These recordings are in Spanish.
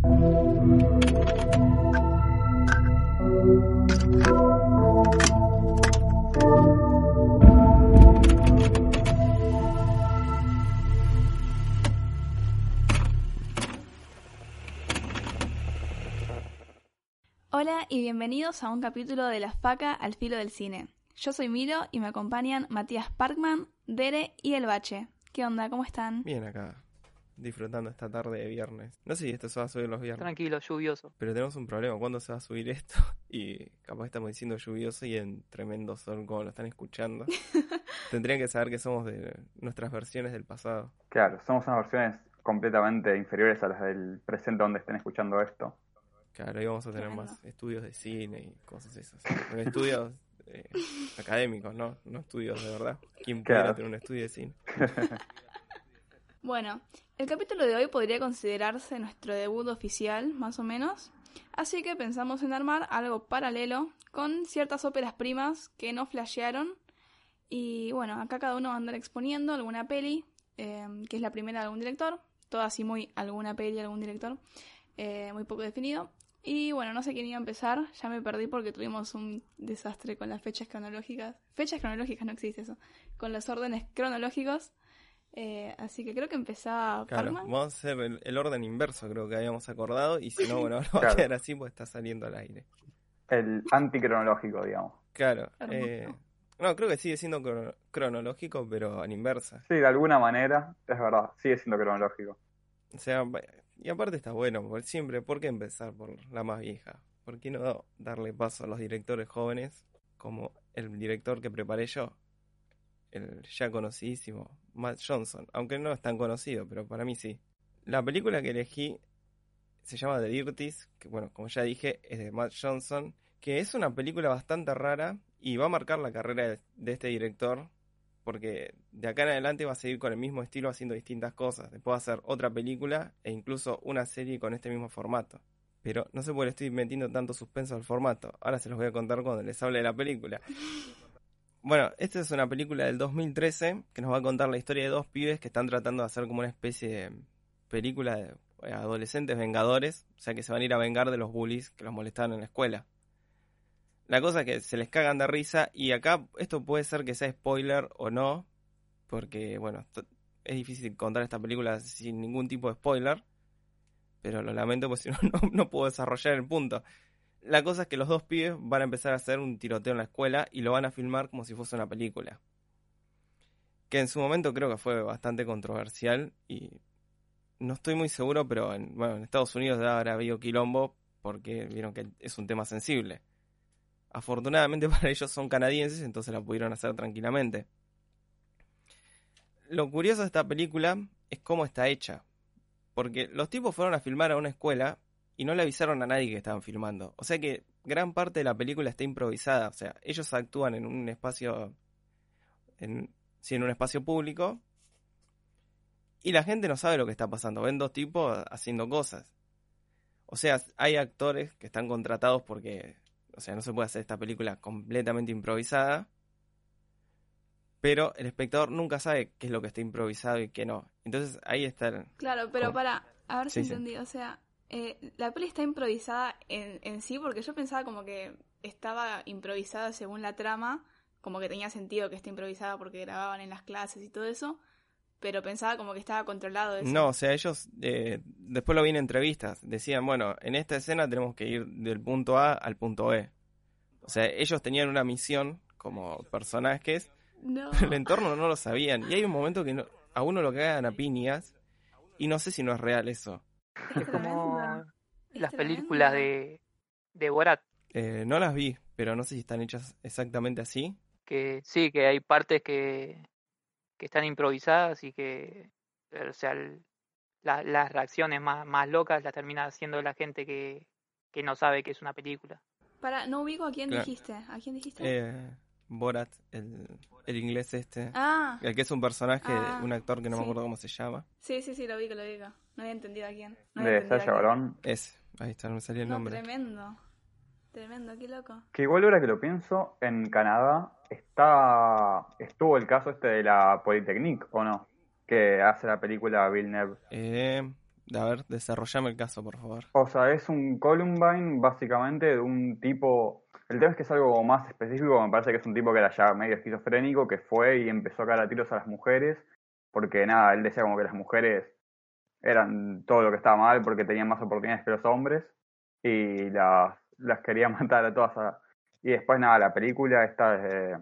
Hola y bienvenidos a un capítulo de La Faca al filo del cine. Yo soy Miro y me acompañan Matías Parkman, Dere y El Bache. ¿Qué onda? ¿Cómo están? Bien acá, disfrutando esta tarde de viernes. No sé si esto se va a subir los viernes. Tranquilo, lluvioso. Pero tenemos un problema, ¿cuándo se va a subir esto? Y capaz estamos diciendo lluvioso y en tremendo sol como lo están escuchando. Tendrían que saber que somos de nuestras versiones del pasado. Claro, somos unas versiones completamente inferiores a las del presente donde estén escuchando esto. Claro, ahí vamos a tener más estudios de cine y cosas esas. Bueno, estudios eh, académicos, ¿no? No estudios de verdad. ¿Quién pudiera Claro. tener un estudio de cine? Bueno, el capítulo de hoy podría considerarse nuestro debut oficial, más o menos. Así que pensamos en armar algo paralelo con ciertas óperas primas que no flashearon. Y bueno, acá cada uno va a andar exponiendo alguna peli, eh, que es la primera de algún director. Todo así muy alguna peli algún director, eh, muy poco definido. Y bueno, no sé quién iba a empezar, ya me perdí porque tuvimos un desastre con las fechas cronológicas. Fechas cronológicas no existe eso. Con los órdenes cronológicos. Eh, así que creo que empezaba Claro, vamos a hacer el, el orden inverso, creo que habíamos acordado. Y si no, bueno, ahora va a Claro. quedar así, pues está saliendo al aire. El anticronológico, digamos. Claro. Eh, no, creo que sigue siendo crono- cronológico, pero en inversa. Sí, de alguna manera, es verdad, sigue siendo cronológico. O sea, y aparte está bueno, porque siempre, ¿por qué empezar por la más vieja? ¿Por qué no darle paso a los directores jóvenes como el director que preparé yo? El ya conocidísimo Matt Johnson, aunque no es tan conocido, pero para mí sí. La película que elegí se llama The Dirties, que bueno, como ya dije, es de Matt Johnson, que es una película bastante rara y va a marcar la carrera de, este director, porque de acá en adelante va a seguir con el mismo estilo haciendo distintas cosas. Después va a hacer otra película e incluso una serie con este mismo formato. Pero no sé por qué le estoy metiendo tanto suspenso al formato. Ahora se los voy a contar cuando les hable de la película. Bueno, esta es una película del 2013 que nos va a contar la historia de dos pibes que están tratando de hacer como una especie de película de eh, adolescentes vengadores, o sea que se van a ir a vengar de los bullies que los molestaban en la escuela. La cosa es que se les cagan de risa y acá esto puede ser que sea spoiler o no, porque bueno, es difícil contar esta película sin ningún tipo de spoiler, pero lo lamento pues si no, no puedo desarrollar el punto. La cosa es que los dos pibes van a empezar a hacer un tiroteo en la escuela y lo van a filmar como si fuese una película. Que en su momento creo que fue bastante controversial y no estoy muy seguro, pero en, bueno, en Estados Unidos ya habrá habido quilombo porque vieron que es un tema sensible. Afortunadamente para ellos son canadienses, entonces la pudieron hacer tranquilamente. Lo curioso de esta película es cómo está hecha. Porque los tipos fueron a filmar a una escuela y no le avisaron a nadie que estaban filmando. O sea que gran parte de la película está improvisada. O sea, ellos actúan en un espacio. En, sí, en un espacio público. Y la gente no sabe lo que está pasando. Ven dos tipos haciendo cosas. O sea, hay actores que están contratados porque. O sea, no se puede hacer esta película completamente improvisada. Pero el espectador nunca sabe qué es lo que está improvisado y qué no. Entonces ahí está. el- Claro, pero ¿Cómo? para, a ver si Sí, sí. entendí, o sea, eh, la peli está improvisada en, en sí, porque yo pensaba como que estaba improvisada según la trama, como que tenía sentido que esté improvisada porque grababan en las clases y todo eso, pero pensaba como que estaba controlado eso. No, o sea, ellos eh, después lo vi en entrevistas. Decían, bueno, en esta escena tenemos que ir del punto A al punto B. O sea, ellos tenían una misión como personajes, No. pero el entorno no lo sabían. Y hay un momento que no- a uno lo cagan a piñas y no sé si no es real eso. Es como. Es las tremendo. películas de, de Borat, Eh, no las vi, pero no sé si están hechas exactamente así. que sí, que hay partes que, que están improvisadas y que, o sea, el- la- las reacciones más, más locas las termina haciendo la gente que, que no sabe que es una película. Para, no ubico a quién Claro. dijiste. ¿A quién dijiste? Eh, Borat, el, el inglés este. ah, El que es un personaje, Ah, un actor que no me acuerdo cómo se llama. sí, sí, sí, lo ubico, lo ubico. No había entendido a quién. No De Sasha. Baron. Ese, ahí está, no me salía el No, nombre. tremendo. Tremendo, qué loco. Que igual ahora que lo pienso, en Canadá está estuvo el caso este de la Polytechnique, ¿o no? Que hace la película Villeneuve. Eh, A ver, desarrollame el caso, por favor. O sea, es un Columbine básicamente de un tipo... El tema es que es algo más específico, me parece que es un tipo que era ya medio esquizofrénico, que fue y empezó a caer a tiros a las mujeres, porque nada, él decía como que las mujeres eran todo lo que estaba mal porque tenían más oportunidades que los hombres y las, las quería matar a todas. Y después nada, la película está de,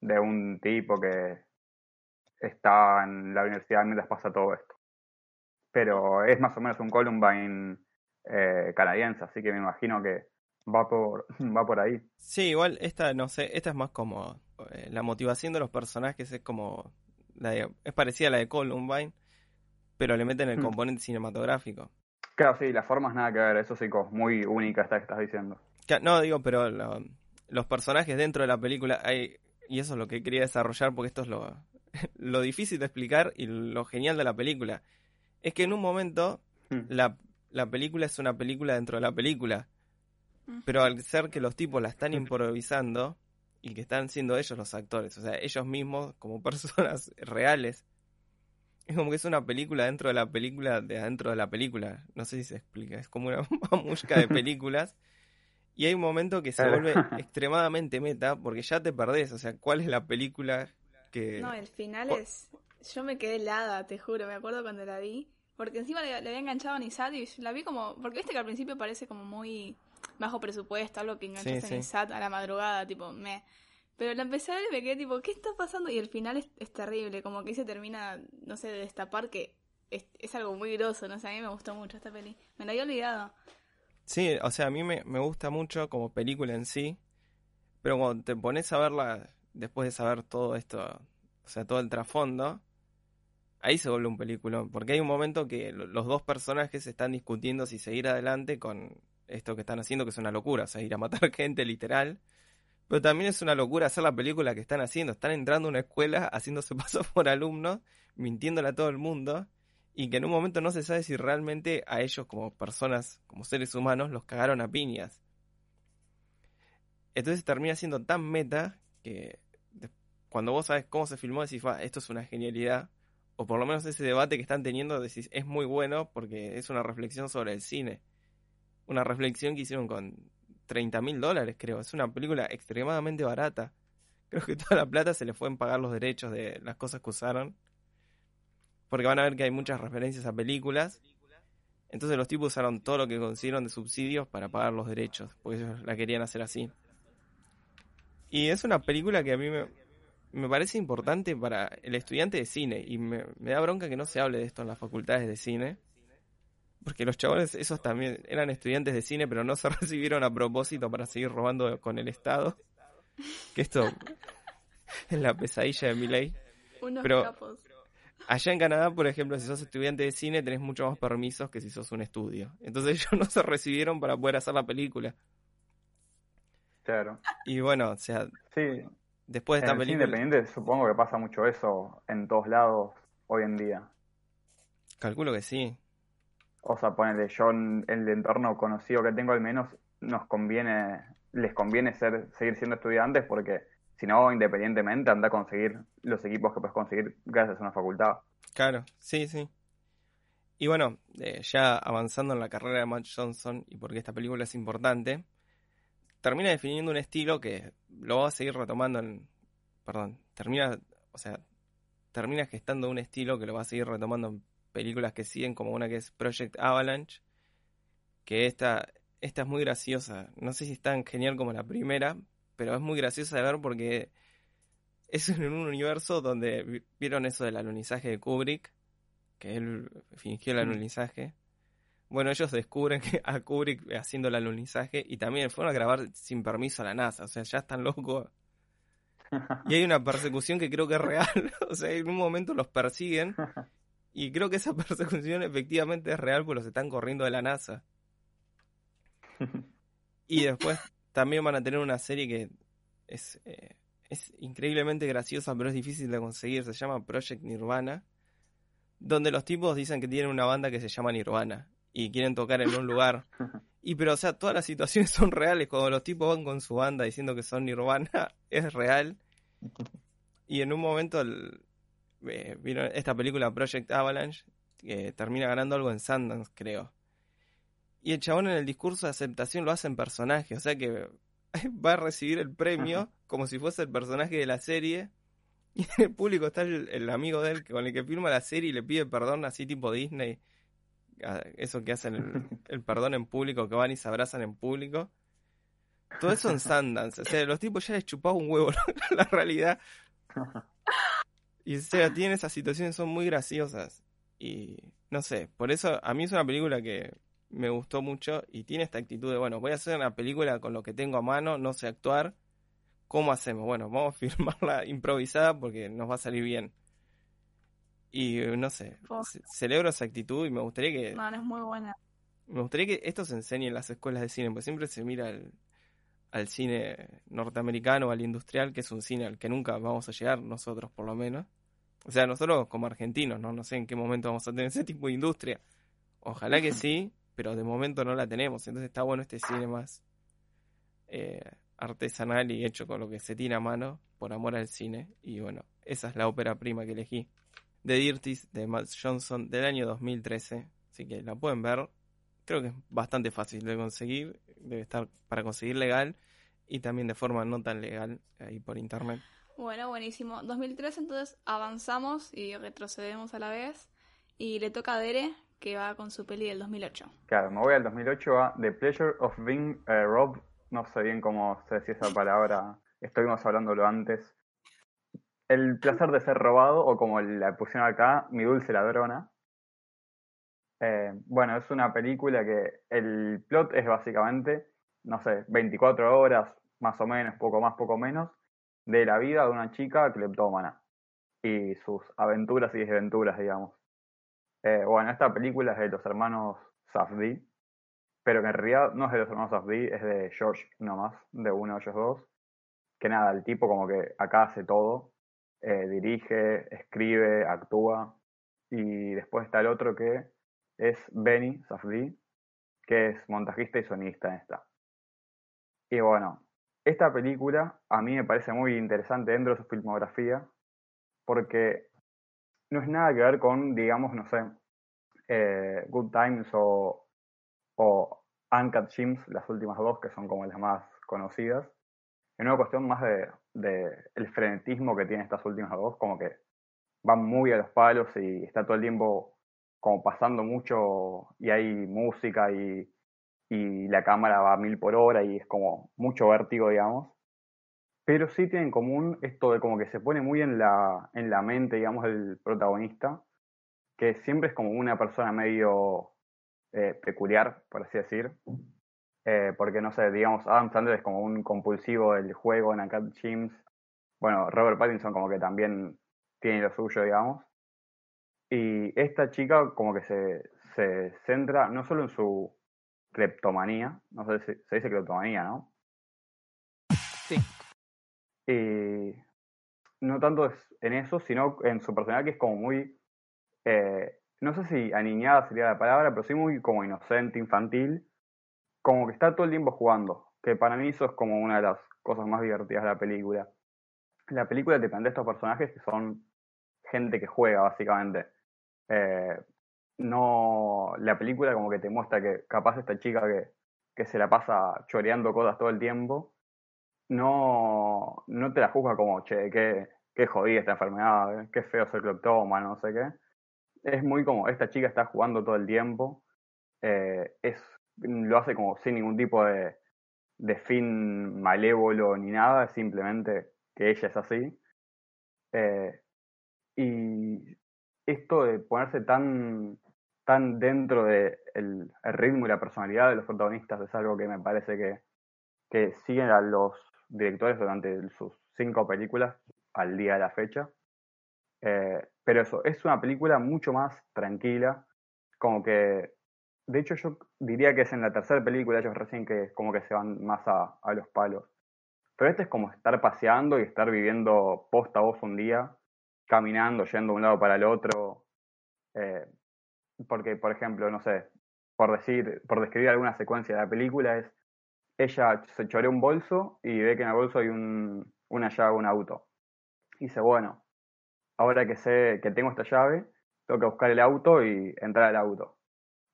de un tipo que está en la universidad mientras pasa todo esto. Pero es más o menos un Columbine eh, canadiense, así que me imagino que va por, va por ahí. Sí, igual esta, no sé, esta es más como eh, la motivación de los personajes es como la de- es parecida a la de Columbine, pero le meten el Hmm. componente cinematográfico. Claro, sí, las formas nada que ver, eso sí, muy única esta que estás diciendo. No, digo, pero lo- los personajes dentro de la película hay y eso es lo que quería desarrollar porque esto es lo lo difícil de explicar y lo genial de la película. Es que en un momento Hmm. la, la película es una película dentro de la película. Pero al ser que los tipos la están improvisando y que están siendo ellos los actores, o sea, ellos mismos como personas reales, es como que es una película dentro de la película de adentro de la película. No sé si se explica, es como una mamushka de películas. Y hay un momento que se Claro. vuelve extremadamente meta porque ya te perdés, o sea, ¿cuál es la película que... No, el final es. Yo me quedé helada, te juro, me acuerdo cuando la vi. Porque encima le, le había enganchado a Nisat y la vi como. Porque viste que al principio parece como muy bajo presupuesto, algo que enganchaste Sí, sí. a Nisat a la madrugada, tipo, me. Pero la empecé a ver y me quedé tipo, ¿qué está pasando? Y el final es, es terrible, como que ahí se termina, no sé, de destapar que es, es algo muy groso, no sé, a mí me gustó mucho esta peli. Me la había olvidado. Sí, o sea, a mí me, me gusta mucho como película en sí, pero cuando te pones a verla después de saber todo esto, o sea, todo el trasfondo, ahí se vuelve un película, porque hay un momento que lo- los dos personajes están discutiendo si seguir adelante con esto que están haciendo, que es una locura, o sea, ir a matar gente literal, pero también es una locura hacer la película que están haciendo, están entrando a una escuela haciéndose pasar por alumnos, mintiéndole a todo el mundo, y que en un momento no se sabe si realmente a ellos como personas, como seres humanos, los cagaron a piñas. Entonces termina siendo tan meta que cuando vos sabes cómo se filmó decís, "Fa, esto es una genialidad, o por lo menos ese debate que están teniendo decís, es muy bueno porque es una reflexión sobre el cine. Una reflexión que hicieron con 30 mil dólares, creo. Es una película extremadamente barata. Creo que toda la plata se le fue en pagar los derechos de las cosas que usaron. Porque van a ver que hay muchas referencias a películas. Entonces los tipos usaron todo lo que consiguieron de subsidios para pagar los derechos, porque ellos la querían hacer así. Y es una película que a mí me, me parece importante para el estudiante de cine, y me, me da bronca que no se hable de esto en las facultades de cine, porque los chavales esos también eran estudiantes de cine, pero no se recibieron a propósito para seguir robando con el Estado. Que esto es la pesadilla de mi ley. Unos Pero- capos. Allá en Canadá, por ejemplo, si sos estudiante de cine, tenés mucho más permisos que si sos un estudio. Entonces ellos no se recibieron para poder hacer la película. Claro. Y bueno, o sea, Sí, después de en esta película, independiente supongo que pasa mucho eso en todos lados hoy en día. calculo que sí. O sea, ponele, yo en el entorno conocido que tengo al menos nos conviene, les conviene ser, seguir siendo estudiantes porque si no, independientemente, anda a conseguir los equipos que puedes conseguir gracias a una facultad. Claro, sí, sí. Y bueno, eh, ya avanzando en la carrera de Matt Johnson y porque esta película es importante, termina definiendo un estilo que lo va a seguir retomando en... Perdón, termina, o sea, termina gestando un estilo que lo va a seguir retomando en películas que siguen, como una que es Project Avalanche, que esta, esta es muy graciosa. No sé si es tan genial como la primera, pero es muy graciosa de ver porque es en un universo donde vi- vieron eso del alunizaje de Kubrick, que él fingió el alunizaje. Bueno, ellos descubren que a Kubrick haciendo el alunizaje y también fueron a grabar sin permiso a la NASA, o sea, ya están locos. Y hay una persecución que creo que es real, o sea, en un momento los persiguen y creo que esa persecución efectivamente es real porque los están corriendo de la NASA. Y después también van a tener una serie que es, eh, es increíblemente graciosa, pero es difícil de conseguir. Se llama Project Nirvana, donde los tipos dicen que tienen una banda que se llama Nirvana y quieren tocar en un lugar. Y pero, o sea, todas las situaciones son reales. Cuando los tipos van con su banda diciendo que son Nirvana, es real. Y en un momento, el- eh, vieron esta película Project Avalanche, que termina ganando algo en Sundance, creo. Y el chabón en el discurso de aceptación lo hace en personaje, o sea que va a recibir el premio como si fuese el personaje de la serie. Y en el público está el, el amigo de él con el que firma la serie y le pide perdón, así tipo Disney. Ah, Eso que hacen el, el perdón en público, que van y se abrazan en público. Todo eso en Sundance. O sea, los tipos ya les chupaba un huevo la realidad. Y o sea, tienen esas situaciones, son muy graciosas. Y no sé, por eso a mí es una película que me gustó mucho y tiene esta actitud de, bueno, voy a hacer una película con lo que tengo a mano, no sé actuar. ¿Cómo hacemos? Bueno, vamos a filmarla improvisada porque nos va a salir bien. Y eh, no sé, Oh. ce- celebro esa actitud y me gustaría que No, no es muy buena. me gustaría que esto se enseñe en las escuelas de cine, porque siempre se mira al, al cine norteamericano, al industrial, que es un cine al que nunca vamos a llegar, nosotros por lo menos. O sea, nosotros como argentinos, ¿no? No sé en qué momento vamos a tener ese tipo de industria. Ojalá que sí, pero de momento no la tenemos. Entonces está bueno este cine más eh, artesanal y hecho con lo que se tiene a mano, por amor al cine. Y bueno, esa es la ópera prima que elegí. The Dirties de Matt Johnson del año 2013. Así que la pueden ver. Creo que es bastante fácil de conseguir. Debe estar para conseguir legal y también de forma no tan legal ahí por internet. Bueno, buenísimo. 2003, entonces avanzamos y retrocedemos a la vez. Y le toca a Dere, que va con su peli del 2008. Claro, me voy al 2008 a The Pleasure of Being eh, Robbed. No sé bien cómo se decía esa palabra. Estuvimos hablándolo antes. El placer de ser robado, o como la pusieron acá, Mi Dulce Ladrona. Eh, bueno, es una película que el plot es básicamente, no sé, 24 horas, más o menos, poco más, poco menos, de la vida de una chica cleptómana y sus aventuras y desventuras, digamos. Eh, bueno, esta película es de los hermanos Safdie, pero que en realidad no es de los hermanos Safdie, es de George nomás, de uno de ellos dos. Que nada, el tipo como que acá hace todo, eh, dirige, escribe, actúa, y después está el otro que es Benny Safdie, que es montajista y sonista en esta. Y bueno, esta película a mí me parece muy interesante dentro de su filmografía, porque no es nada que ver con, digamos, no sé, eh, Good Times o, Uncut Gems, las últimas dos, que son como las más conocidas. Es una cuestión más de, de el frenetismo que tiene estas últimas dos, como que van muy a los palos y está todo el tiempo como pasando mucho y hay música y, y la cámara va a mil por hora y es como mucho vértigo, digamos. Pero sí tienen en común esto de como que se pone muy en la, en la mente, digamos, del protagonista, que siempre es como una persona medio eh, peculiar, por así decir. Eh, porque, no sé, digamos, Adam Sandler es como un compulsivo del juego en Uncut Gems. Bueno, Robert Pattinson como que también tiene lo suyo, digamos. Y esta chica como que se, se centra no solo en su cleptomanía, no sé si se dice cleptomanía, ¿no? Sí. Y no tanto en eso, sino en su personalidad que es como muy, eh, no sé si aniñada sería la palabra, pero sí muy como inocente, infantil, como que está todo el tiempo jugando, que para mí eso es como una de las cosas más divertidas de la película. La película te plantea estos personajes que son gente que juega, básicamente. Eh, no, la película como que te muestra que capaz esta chica que, que se la pasa choreando cosas todo el tiempo, no, no te la juzga como, che, qué, qué jodida esta enfermedad, eh, qué feo ser cleptómano, no sé qué. Es muy como, esta chica está jugando todo el tiempo, eh, es, lo hace como sin ningún tipo de, de fin malévolo ni nada, es simplemente que ella es así. Eh, y esto de ponerse tan, tan dentro del de el ritmo y la personalidad de los protagonistas es algo que me parece que, siguen a los directores durante sus cinco películas al día de la fecha. Eh, pero eso, es una película mucho más tranquila, como que, de hecho yo diría que es en la tercera película ellos recién que como que se van más a, los palos. Pero este es como estar paseando y estar viviendo posta voz un día, caminando, yendo de un lado para el otro. Eh, porque, por ejemplo, no sé, por decir, por describir alguna secuencia de la película, es ella se chorea un bolso y ve que en el bolso hay un, una llave un auto. Y dice, bueno, ahora que sé que tengo esta llave, tengo que buscar el auto y entrar al auto.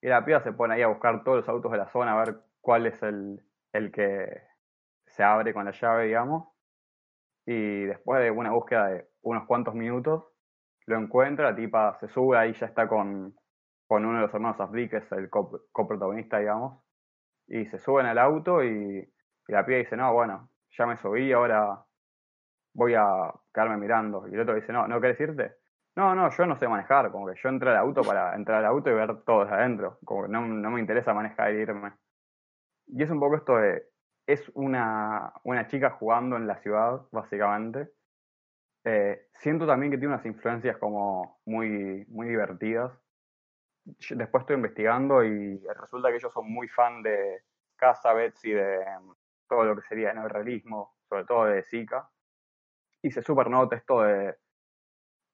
Y la piba se pone ahí a buscar todos los autos de la zona, a ver cuál es el, el que se abre con la llave, digamos. Y después de una búsqueda de unos cuantos minutos, lo encuentra, la tipa se sube ahí, ya está con, con uno de los hermanos Afli, que es el coprotagonista, digamos. Y se suben al auto y, y la piba dice, no, bueno, ya me subí, ahora voy a quedarme mirando. Y el otro dice, no, ¿no querés irte? No, no, yo no sé manejar, como que yo entré al auto para entrar al auto y ver todo desde adentro, como que no, no me interesa manejar e irme. Y es un poco esto de, es una, una chica jugando en la ciudad, básicamente. Eh, siento también que tiene unas influencias como muy, muy divertidas. Después estoy investigando y resulta que ellos son muy fan de Casabets y de todo lo que sería el realismo, sobre todo de Zika. Y se super nota esto de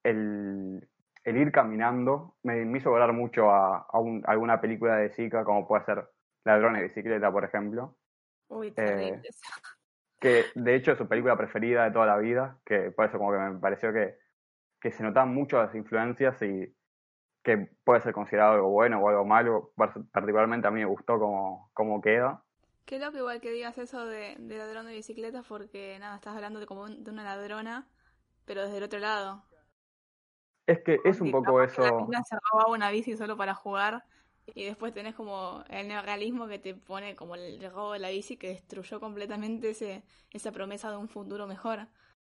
el, el ir caminando. Me, me hizo volar mucho a, a, alguna película de Zika, como puede ser Ladrones de Bicicleta, por ejemplo. Uy. Eh, que de hecho es su película preferida de toda la vida, que por eso como que me pareció que, que se notan mucho las influencias y que puede ser considerado algo bueno o algo malo. Particularmente a mí me gustó cómo, cómo queda. Qué loco igual que digas eso de, de ladrón de bicicletas porque nada, estás hablando de como de una ladrona, pero desde el otro lado. Es que es un poco eso. La se robaba una bici solo para jugar y después tenés como el neorrealismo que te pone como el robo de la bici que destruyó completamente ese, esa promesa de un futuro mejor.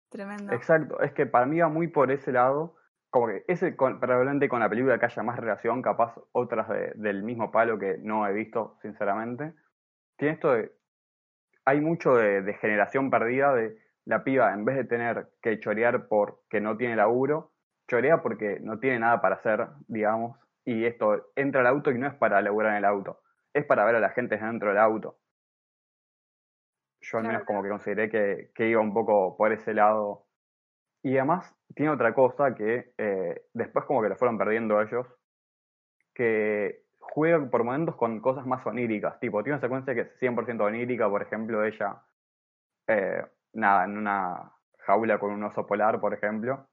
Tremendo. Exacto, es que para mí va muy por ese lado, como que ese con, probablemente con la película que haya más relación, capaz otras de, del mismo palo que no he visto, sinceramente. Tiene esto de, hay mucho de, de generación perdida de la piba, en vez de tener que chorear porque no tiene laburo, chorea porque no tiene nada para hacer, digamos, y esto entra al auto y no es para laburar en el auto, es para ver a la gente dentro del auto. Yo al menos como que consideré que, que, iba un poco por ese lado. Y además tiene otra cosa que eh, después como que lo fueron perdiendo ellos, que juega por momentos con cosas más oníricas, tipo, tiene una secuencia que es 100% onírica, por ejemplo, ella, eh, nada, en una jaula con un oso polar, por ejemplo,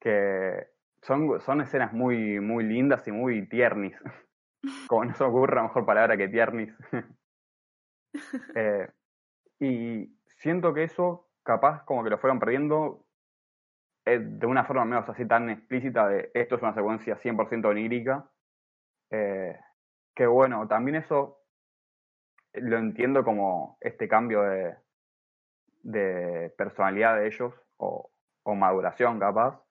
que son, son escenas muy, muy lindas y muy tiernis. Como no se ocurre la mejor palabra que tiernis. eh, y siento que eso, capaz, como que lo fueron perdiendo de una forma menos así tan explícita de esto es una secuencia 100% onírica. Eh, que bueno, también eso lo entiendo como este cambio de, de personalidad de ellos o, o maduración capaz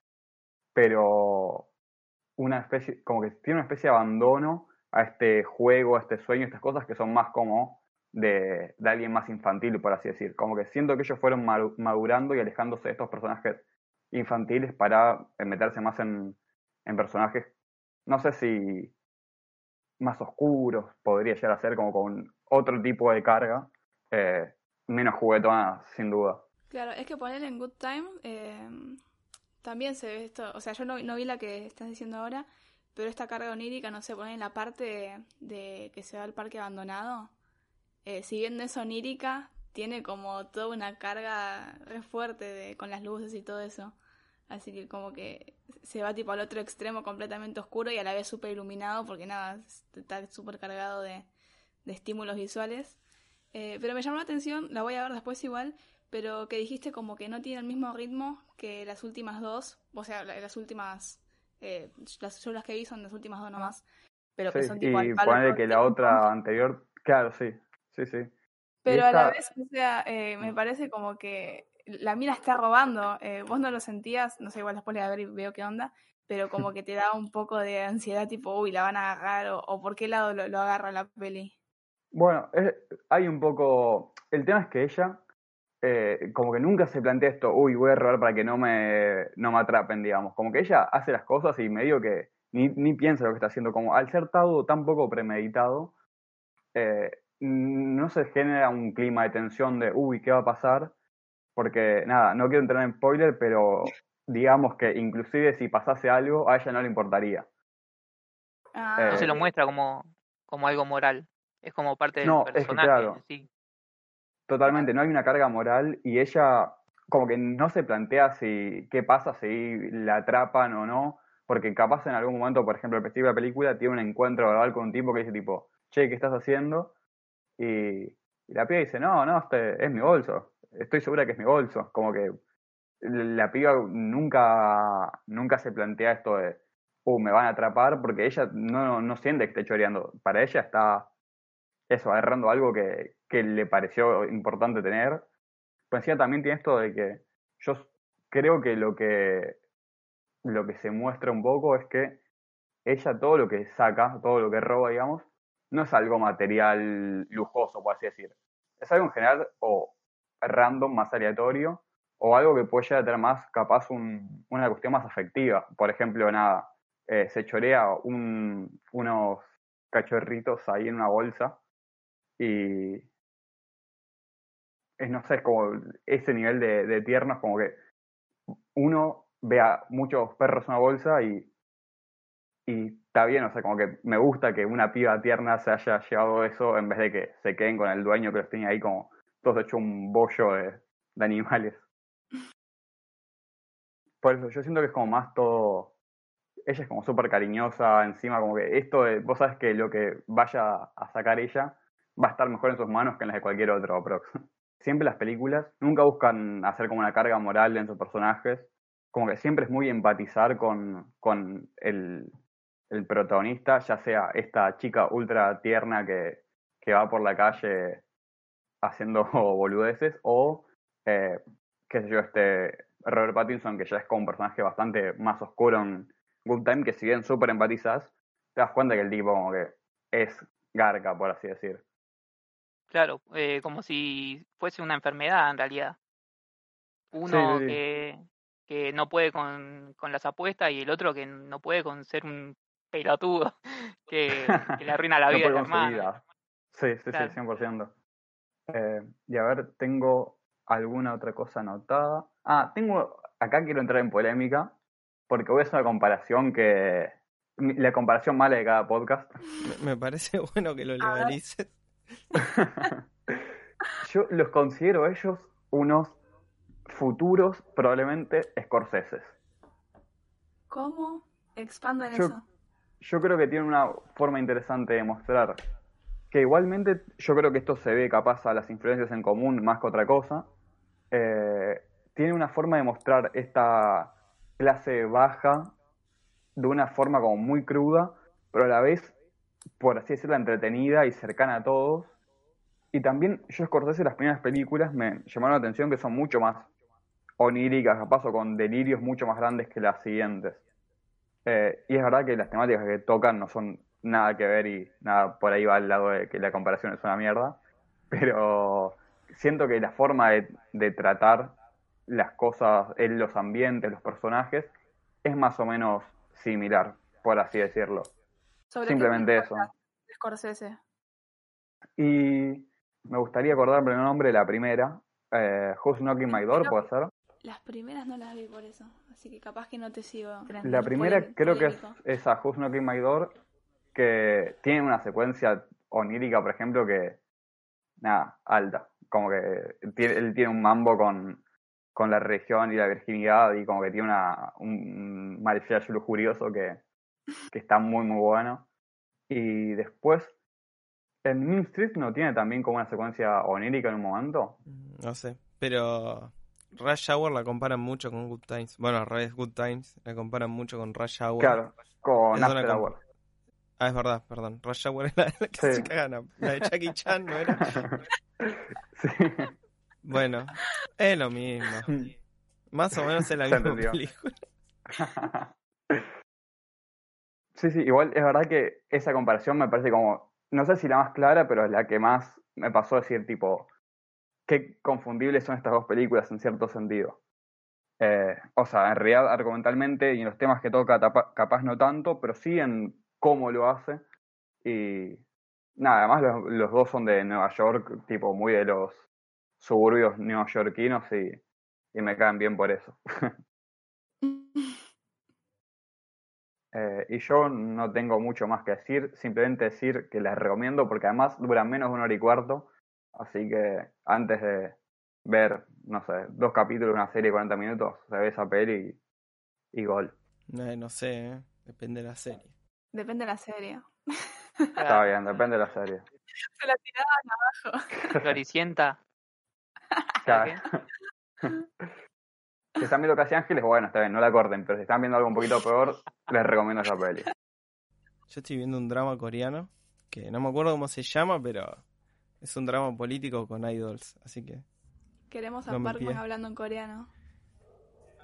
pero una especie, como que tiene una especie de abandono a este juego, a este sueño, a estas cosas que son más como de, de alguien más infantil, por así decir. Como que siento que ellos fueron madurando y alejándose de estos personajes infantiles para meterse más en, personajes, no sé si más oscuros, podría llegar a ser como con otro tipo de carga, eh, menos juguetona, sin duda. Claro, es que poner en Good Time eh, también se ve esto, o sea, yo no, no, vi la que estás diciendo ahora, pero esta carga onírica, no se pone en la parte de, que se va al parque abandonado. Eh, si bien no es onírica, tiene como toda una carga re fuerte de, con las luces y todo eso. Así que como que se va tipo al otro extremo completamente oscuro y a la vez súper iluminado porque nada, está súper cargado de, de, estímulos visuales. Eh, pero me llamó la atención, la voy a ver después igual, pero que dijiste como que no tiene el mismo ritmo que las últimas dos, o sea, las últimas, eh, las, yo las que vi son las últimas dos nomás, pero que sí, son tipo y ponerle que la otra anterior, claro, sí, sí, sí. Pero esta... a la vez, o sea, eh, me parece como que la mina está robando, eh, vos no lo sentías, no sé, igual después le a ver y veo qué onda, pero como que te da un poco de ansiedad, tipo, uy, la van a agarrar, o, o por qué lado lo, lo agarra la peli. Bueno, es, hay un poco, el tema es que ella eh, como que nunca se plantea esto, uy, voy a robar para que no me, no me atrapen, digamos. Como que ella hace las cosas y medio que ni, ni piensa lo que está haciendo. Como al ser todo tan poco premeditado, eh, no se genera un clima de tensión de, uy, ¿qué va a pasar? Porque, nada, no quiero entrar en spoiler, pero digamos que inclusive si pasase algo, a ella no le importaría. Ah. Eh, no se lo muestra como, como algo moral. Es como parte del no, personaje. Es que, claro. sí. Totalmente, no hay una carga moral y ella como que no se plantea si qué pasa si la atrapan o no, porque capaz en algún momento, por ejemplo, al principio de la película, tiene un encuentro verbal con un tipo que dice tipo, che, ¿qué estás haciendo? Y, la piba dice, no, no, este es mi bolso, estoy segura que es mi bolso, como que la piba nunca, nunca se plantea esto de, uh, me van a atrapar, porque ella no, no siente que esté choreando. Para ella está eso, agarrando algo que, que le pareció importante tener. Pero encima también tiene esto de que yo creo que lo que lo que se muestra un poco es que ella todo lo que saca, todo lo que roba, digamos, no es algo material lujoso, por así decir. Es algo en general o random, más aleatorio, o algo que puede llegar a tener más, capaz, un, una cuestión más afectiva. Por ejemplo, nada, eh, se chorea un, unos cachorritos ahí en una bolsa y es, no sé, es como ese nivel de, de tierno, es como que uno ve a muchos perros en una bolsa y, y está bien, o sea, como que me gusta que una piba tierna se haya llevado eso en vez de que se queden con el dueño que los tenía ahí como todos hecho un bollo de, animales. Por eso, yo siento que es como más todo. Ella es como súper cariñosa, encima, como que esto de. Vos sabes que lo que vaya a sacar ella va a estar mejor en sus manos que en las de cualquier otro Prox. Siempre las películas nunca buscan hacer como una carga moral en sus personajes. Como que siempre es muy empatizar con, con el, el protagonista, ya sea esta chica ultra tierna que, que va por la calle haciendo boludeces, o, eh, qué sé yo, este Robert Pattinson, que ya es como un personaje bastante más oscuro en Good Time, que si bien súper empatizas, te das cuenta que el tipo como que es garca, por así decir. Claro, eh, como si fuese una enfermedad en realidad. Uno sí, sí. que, que no puede con, con las apuestas y el otro que no puede con ser un pelotudo que, que le arruina la No vida su hermano. Sí, sí, Claro. sí, 100%. Eh, y a ver, tengo alguna otra cosa anotada. Ah, tengo, acá quiero entrar en polémica, porque voy a hacer una comparación que, la comparación mala de cada podcast. Me, parece bueno que lo legalices. Yo los considero a ellos unos futuros, probablemente, Scorseses. ¿Cómo? Expandan Yo- eso. Yo creo que tiene una forma interesante de mostrar que igualmente yo creo que esto se ve capaz a las influencias en común más que otra cosa. Eh, tiene una forma de mostrar esta clase baja de una forma como muy cruda, pero a la vez, por así decirlo, entretenida y cercana a todos. Y también yo Scorsese las primeras películas me llamaron la atención que son mucho más oníricas, capaz o con delirios mucho más grandes que las siguientes. Eh, y es verdad que las temáticas que tocan no son nada que ver y nada, por ahí va al lado de que la comparación es una mierda. Pero siento que la forma de, de tratar las cosas, en los ambientes, los personajes, es más o menos similar, por así decirlo. Sobre Simplemente eso. Scorsese. Y me gustaría acordarme el nombre de la primera. Eh, Who's Knocking My Door, ¿puede ser? Las primeras no las vi por eso, así que capaz que no te sigo. La primera creo que es polémico. esa, Who's Knocking My Door, que tiene una secuencia onírica, por ejemplo, que, nada, alta. Como que tiene- él tiene un mambo con, con la religión y la virginidad y como que tiene una, un mariaje lujurioso que, que está muy, muy bueno. Y después, en Mean Street no tiene también como una secuencia onírica en un momento. No sé, pero Rush Hour la comparan mucho con Good Times. Bueno, al revés, Good Times la comparan mucho con Rush Hour. Claro, con Es una After Hour. Ah, es verdad, perdón. Rush Hour era la que Sí. se cagan La de Jackie Chan, ¿no era? sí. Bueno, es lo mismo. Más o menos es la Ya misma entendió. película. Sí, sí, igual es verdad que esa comparación me parece como, no sé si la más clara, pero es la que más me pasó a decir, tipo, qué confundibles son estas dos películas en cierto sentido. Eh, o sea, en realidad argumentalmente y en los temas que toca tapa- capaz no tanto, pero sí en cómo lo hace. Y nada, además los, los dos son de Nueva York, tipo muy de los suburbios neoyorquinos y, y me caen bien por eso. Eh, y yo no tengo mucho más que decir, simplemente decir que les recomiendo porque además duran menos de una hora y cuarto, así que antes de ver, no sé, dos capítulos de una serie de 40 minutos, se ve esa peli y, y gol. No sé, ¿eh? depende de la serie. Depende de la serie. Está bien, depende de la serie. Se la tiraban abajo. Floricienta. Claro. Si están viendo Casi Ángeles, bueno, está bien, no la corten, pero si están viendo algo un poquito peor, les recomiendo esa peli. Yo estoy viendo un drama coreano, que no me acuerdo cómo se llama, pero es un drama político con idols, así que Queremos a No Parkman hablando en coreano.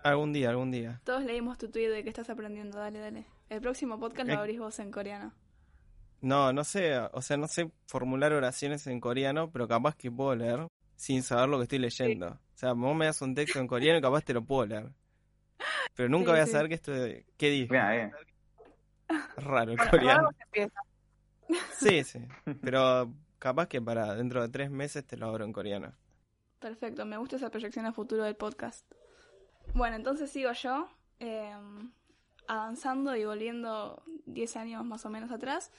algún día, algún día. Todos leímos tu tweet de que estás aprendiendo. Dale, dale. El próximo podcast lo Eh. abrís vos en coreano. No, no sé, o sea, no sé formular oraciones en coreano, pero capaz que puedo leer sin saber lo que estoy leyendo. O sea, vos me das un texto en coreano y capaz te lo puedo leer. Pero nunca Sí, voy a sí. saber qué, estoy, qué dijo. Es raro el Bueno, coreano. Sí, sí. Pero capaz que para dentro de tres meses te lo abro en coreano. Perfecto, me gusta esa proyección a futuro del podcast. Bueno, entonces sigo yo, eh, avanzando y volviendo 10 años más o menos atrás.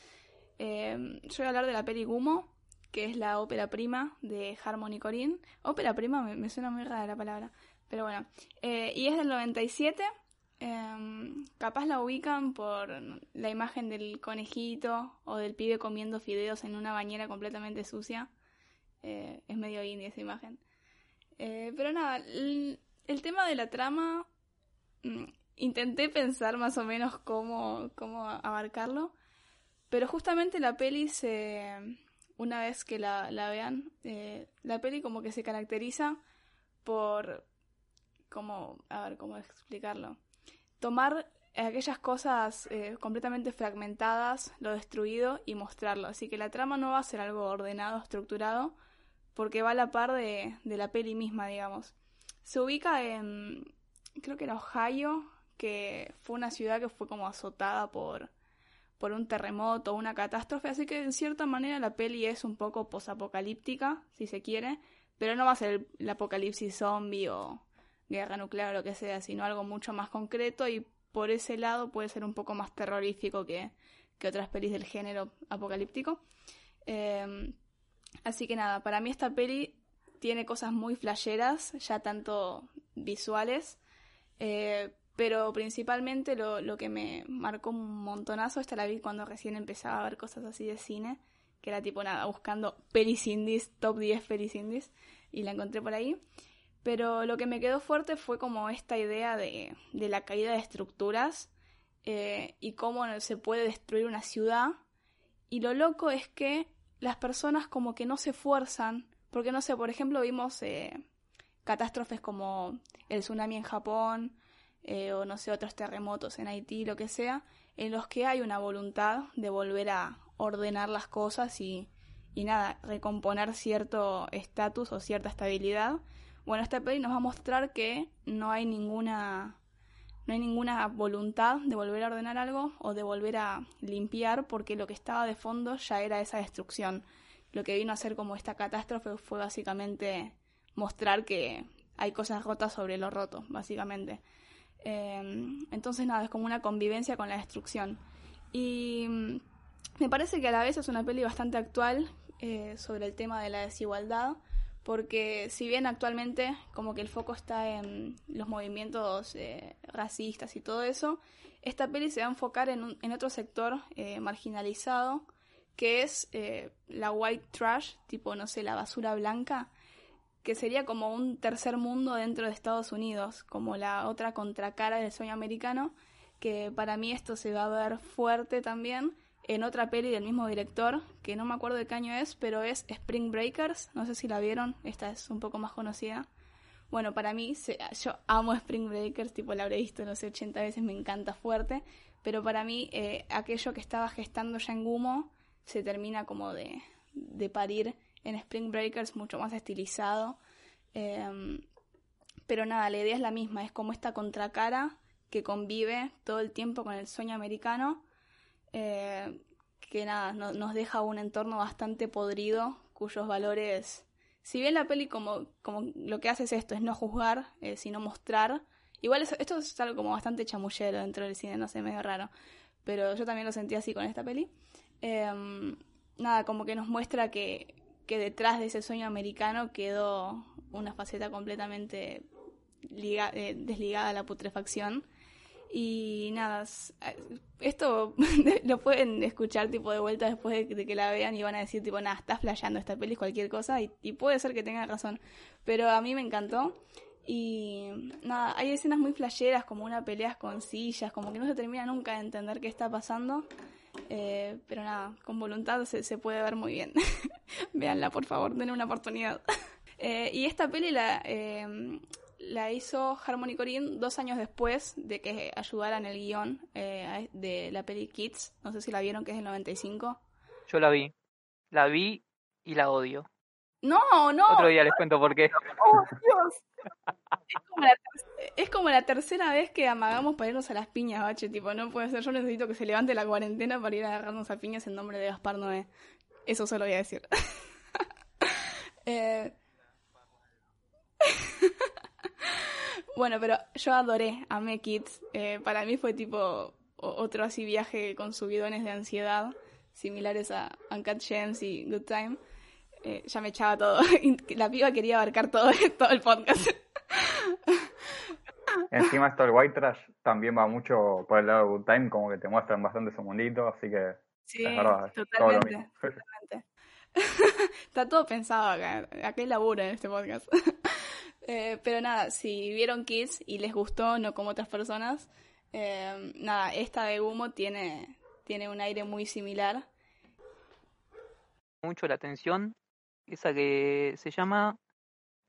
Eh, yo voy a hablar de la peli Gumo, que es la ópera prima de Harmony Corinne. Ópera prima me, me suena muy rara la palabra, pero bueno. Eh, y es del 97. Eh, capaz la ubican por la imagen del conejito o del pibe comiendo fideos en una bañera completamente sucia. Eh, es medio indie esa imagen. Eh, pero nada, el, el tema de la trama, mm, intenté pensar más o menos cómo, cómo abarcarlo, pero justamente la peli se, una vez que la, la vean, eh, la peli como que se caracteriza por, como, a ver, cómo explicarlo, tomar aquellas cosas eh, completamente fragmentadas, lo destruido y mostrarlo. Así que la trama no va a ser algo ordenado, estructurado, porque va a la par de, la peli misma, digamos. Se ubica en, creo que era Ohio, que fue una ciudad que fue como azotada por, por un terremoto, una catástrofe, así que en cierta manera la peli es un poco posapocalíptica, si se quiere, pero no va a ser el, el apocalipsis zombie o guerra nuclear o lo que sea, sino algo mucho más concreto y por ese lado puede ser un poco más terrorífico que, que otras pelis del género apocalíptico. Eh, así que nada, para mí esta peli tiene cosas muy flasheras, ya tanto visuales, eh, pero principalmente lo, lo que me marcó un montonazo, esta la vi cuando recién empezaba a ver cosas así de cine, que era tipo nada, buscando pelis indies, top 10 pelis indies, y la encontré por ahí. Pero lo que me quedó fuerte fue como esta idea de, de la caída de estructuras eh, y cómo se puede destruir una ciudad. Y lo loco es que las personas como que no se esfuerzan, porque no sé, por ejemplo vimos eh, catástrofes como el tsunami en Japón, eh, o no sé, otros terremotos en Haití, lo que sea, en los que hay una voluntad de volver a ordenar las cosas y, y nada, recomponer cierto estatus o cierta estabilidad. Bueno, esta peli nos va a mostrar que no hay ninguna no hay ninguna voluntad de volver a ordenar algo o de volver a limpiar porque lo que estaba de fondo ya era esa destrucción. Lo que vino a ser como esta catástrofe fue básicamente mostrar que hay cosas rotas sobre lo roto, básicamente. Eh, entonces nada, es como una convivencia con la destrucción. Y mm, me parece que a la vez es una peli bastante actual eh, sobre el tema de la desigualdad, porque si bien actualmente como que el foco está en los movimientos eh, racistas y todo eso, esta peli se va a enfocar en, un- en otro sector eh, marginalizado, que es eh, la white trash, tipo, no sé, la basura blanca, que sería como un tercer mundo dentro de Estados Unidos, como la otra contracara del sueño americano, que para mí esto se va a ver fuerte también en otra peli del mismo director, que no me acuerdo de qué año es, pero es Spring Breakers, no sé si la vieron, esta es un poco más conocida. Bueno, para mí, yo amo Spring Breakers, tipo la habré visto, no sé, 80 veces, me encanta fuerte, pero para mí eh, aquello que estaba gestando ya en Gumo se termina como de, de parir en Spring Breakers, mucho más estilizado. Em, pero nada, la idea es la misma, es como esta contracara que convive todo el tiempo con el sueño americano, eh, que nada, no- nos deja un entorno bastante podrido, cuyos valores, si bien la peli como, como lo que hace es esto, es no juzgar, eh, sino mostrar, igual eso- esto es algo como bastante chamullero dentro del cine, no sé, medio raro, pero yo también lo sentí así con esta peli. Em, nada, como que nos muestra que, que detrás de ese sueño americano quedó una faceta completamente liga- eh, desligada a la putrefacción. Y nada, eh, esto lo pueden escuchar tipo de vuelta después de, que la vean y van a decir tipo, nada, estás flasheando esta peli, cualquier cosa, y, puede ser que tengan razón. Pero a mí me encantó. Y nada, hay escenas muy flasheras, como una pelea con sillas, como que no se termina nunca de entender qué está pasando. Eh, pero nada, con voluntad se, se puede ver muy bien. Véanla, por favor, denle una oportunidad. Eh, y esta peli la, eh, la hizo Harmony Corinne dos años después de que ayudara en el guion eh, de la peli Kids. No sé si la vieron, que es del 95. Yo la vi. La vi y la odio. No, no. Otro día les cuento por qué. Oh, Dios. Es como, la ter- es como la tercera vez que amagamos para irnos a las piñas, bache. Tipo, no puede ser. Yo necesito que se levante la cuarentena para ir a agarrarnos a piñas en nombre de Gaspar Noé. Eso solo voy a decir. Eh, bueno, pero yo adoré, amé Kids. Eh, para mí fue tipo otro así viaje con subidones de ansiedad, similares a Uncut Gems y Good Time. Eh, ya me echaba todo. La piba quería abarcar todo, todo el podcast. Encima esto el white trash también va mucho por el lado de Good Time, como que te muestran bastante su mundito, así que Sí, es verdad, todo totalmente. Está todo pensado acá. Acá hay laburo en este podcast. Eh, pero nada, si vieron Kids y les gustó, no como otras personas, eh, nada, esta de Humo tiene, tiene un aire muy similar. Mucho la atención. Esa que se llama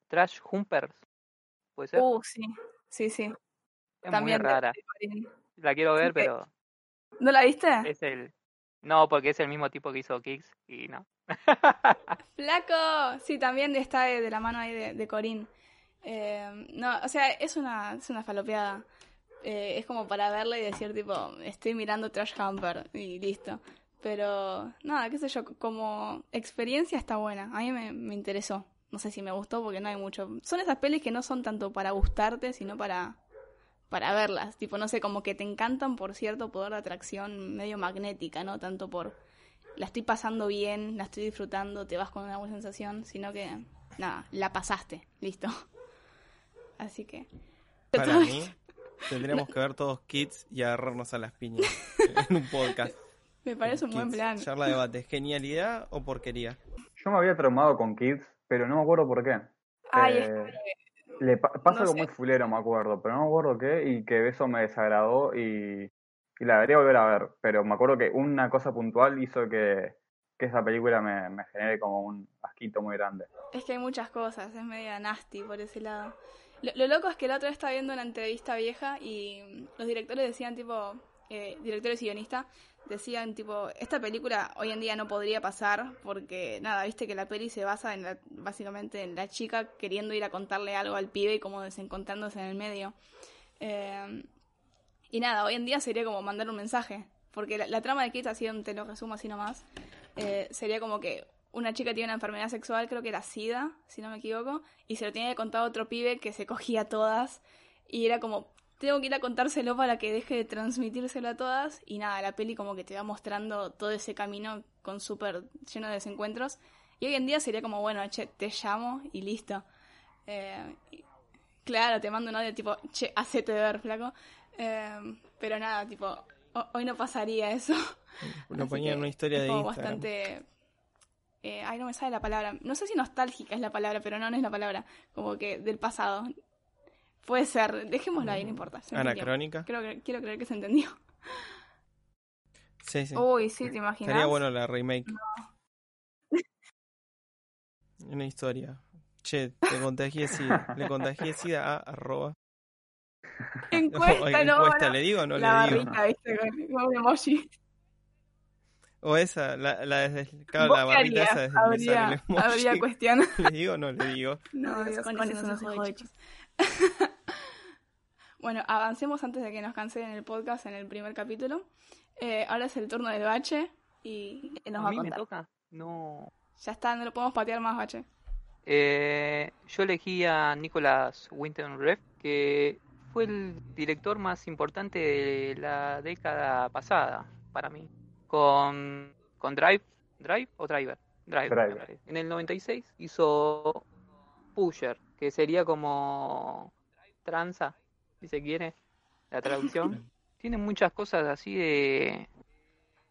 Trash Humpers. ¿Puede ser? Uh, sí, sí, sí. es También muy rara. La quiero ver, Sí, pero ¿No la viste? es el. No, porque es el mismo tipo que hizo Kicks y no. ¡Flaco! Sí, también está de, de la mano ahí de, de Corín. Eh, no, o sea, es una, es una falopeada. Eh, es como para verla y decir, tipo, estoy mirando Trash Hamper y listo. Pero, nada, qué sé yo, como experiencia está buena. A mí me, me interesó. No sé si me gustó porque no hay mucho. Son esas pelis que no son tanto para gustarte, sino para, para verlas. Tipo, no sé, como que te encantan por cierto poder de atracción medio magnética, no tanto por la estoy pasando bien, la estoy disfrutando, te vas con una buena sensación, sino que, nada, la pasaste, listo. Así que... Para mí, tendríamos que ver todos Kids y agarrarnos a las piñas en un podcast. Me parece un buen Kids, plan. Charla de debate, ¿genialidad o porquería? Yo me había traumado con Kids, pero no me acuerdo por qué. Ay, es Eh, le pa- pasa no algo sé. muy fulero, me acuerdo, pero no me acuerdo qué, y que eso me desagradó y, y la debería volver a ver. Pero me acuerdo que una cosa puntual hizo que, que esa película me, me genere como un asquito muy grande. Es que hay muchas cosas, es media nasty por ese lado. Lo, lo loco es que la otra vez estaba viendo una entrevista vieja y los directores decían tipo, eh, directores y guionistas, decían tipo, esta película hoy en día no podría pasar porque nada, viste que la peli se basa en la, básicamente en la chica queriendo ir a contarle algo al pibe y como desencontrándose en el medio. Eh, y nada, hoy en día sería como mandar un mensaje, porque la, la trama de Kids, así te lo resumo así nomás, eh, sería como que una chica tiene una enfermedad sexual, creo que era SIDA, si no me equivoco, y se lo tenía que contar a otro pibe que se cogía a todas, y era como, tengo que ir a contárselo para que deje de transmitírselo a todas, y nada, la peli como que te va mostrando todo ese camino con súper lleno de desencuentros, y hoy en día sería como, bueno, che, te llamo y listo. Eh, y- claro, te mando un audio tipo, che, hacete ver, flaco. Eh, pero nada, tipo, ho- hoy no pasaría eso. Lo Así ponía en una historia de Instagram. bastante. Eh, ay, no me sale la palabra. No sé si nostálgica es la palabra, pero no, no es la palabra. Como que del pasado. Puede ser. Dejémoslo ahí, no importa. se entendió. Anacrónica. Creo que, quiero creer que se entendió. Sí, sí. Uy, sí, te imaginas. Estaría bueno la remake. Una historia. Che, te contagié SIDA. Le contagié SIDA a arroba. Encuesta, no, encuesta, no. ¿le digo o no la le digo? barrita, viste, con, con un emoji. O esa, la, la, desde, claro, ¿Vos la barrita harías? esa habría, habría cuestión. ¿Le digo o no le digo? No, Dios, con, eso, no se chicos. bueno, avancemos antes de que nos cancelen el podcast en el primer capítulo. Eh, ahora es el turno del bache y nos ¿A va a mí me contar. toca? No. Ya está, no lo podemos patear más, bache. Eh, yo elegí a Nicholas Winton Refn, que fue el director más importante de la década pasada, para mí. Con, con Drive, ¿Drive o Driver? Drive. En el 96 hizo Pusher, que sería como tranza, si se quiere. la traducción. Tiene muchas cosas así de,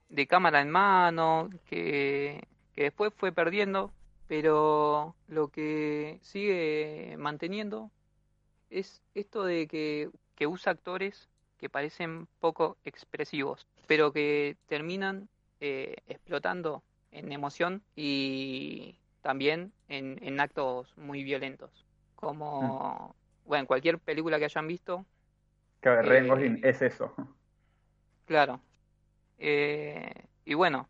de cámara en mano, que, que después fue perdiendo, pero lo que sigue manteniendo es esto de que, que usa actores que parecen poco expresivos, pero que terminan eh, explotando en emoción y también en, en actos muy violentos. Como, bueno, cualquier película que hayan visto, Claro, Ryan Eh, Gosling es eso. claro. Eh, y bueno,